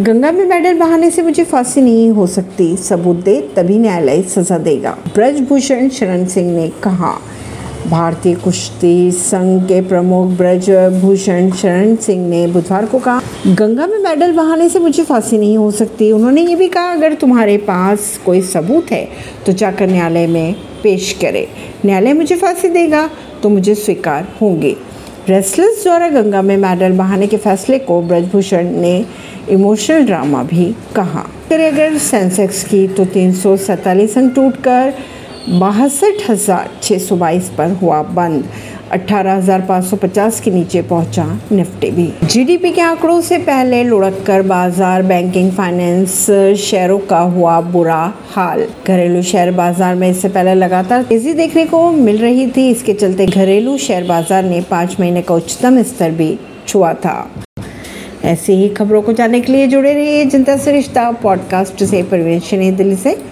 गंगा में मेडल बहाने से मुझे फांसी नहीं हो सकती, सबूत दे तभी न्यायालय सजा देगा। ब्रजभूषण शरण सिंह ने कहा, भारतीय कुश्ती संघ के प्रमुख ब्रज भूषण शरण सिंह ने बुधवार को कहा, गंगा में मेडल बहाने से मुझे फांसी नहीं हो सकती। उन्होंने ये भी कहा, अगर तुम्हारे पास कोई सबूत है तो जाकर न्यायालय में पेश करे। न्यायालय मुझे फांसी देगा तो मुझे स्वीकार होंगे। रेसलर्स द्वारा गंगा में मेडल बहाने के फैसले को ब्रजभूषण ने इमोशनल ड्रामा भी कहा। फिर अगर सेंसेक्स की तो तीन सौ सैतालीस अंक टूट कर बासठ हज़ार छः सौ बाईस पर हुआ बंद। 18,550 के नीचे पहुँचा निफ्टी भी। जीडीपी के आंकड़ों से पहले लुढ़क कर बाज़ार बैंकिंग फाइनेंस शेयरों का हुआ बुरा हाल। घरेलू शेयर बाज़ार में इससे पहले लगातार तेज़ी देखने को मिल रही थी। इसके चलते घरेलू शेयर बाज़ार ने पाँच महीने का उच्चतम स्तर भी छुआ था। ऐसी ही खबरों को जानने के लिए जुड़े रहिए जनता से रिश्ता पॉडकास्ट से, परवेश दिल्ली से।